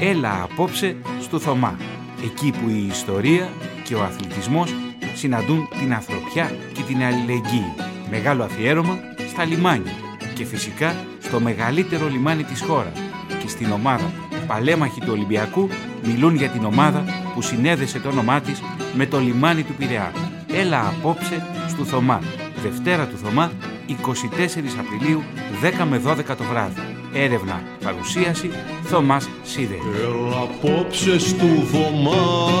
Έλα απόψε στο Θωμά, εκεί που η ιστορία και ο αθλητισμός συναντούν την ανθρωπιά και την αλληλεγγύη. Μεγάλο αφιέρωμα στα λιμάνια και φυσικά στο μεγαλύτερο λιμάνι της χώρας και στην ομάδα παλέμαχοι του Ολυμπιακού μιλούν για την ομάδα που συνέδεσε το όνομά της με το λιμάνι του Πειραιά. Έλα απόψε στο Θωμά. Δευτέρα του Θωμά, 24 Απριλίου, 10 με 12 το βράδυ. Έρευνα, παρουσίαση, Θωμάς Σίδερ. Έλα απόψε στο Θωμά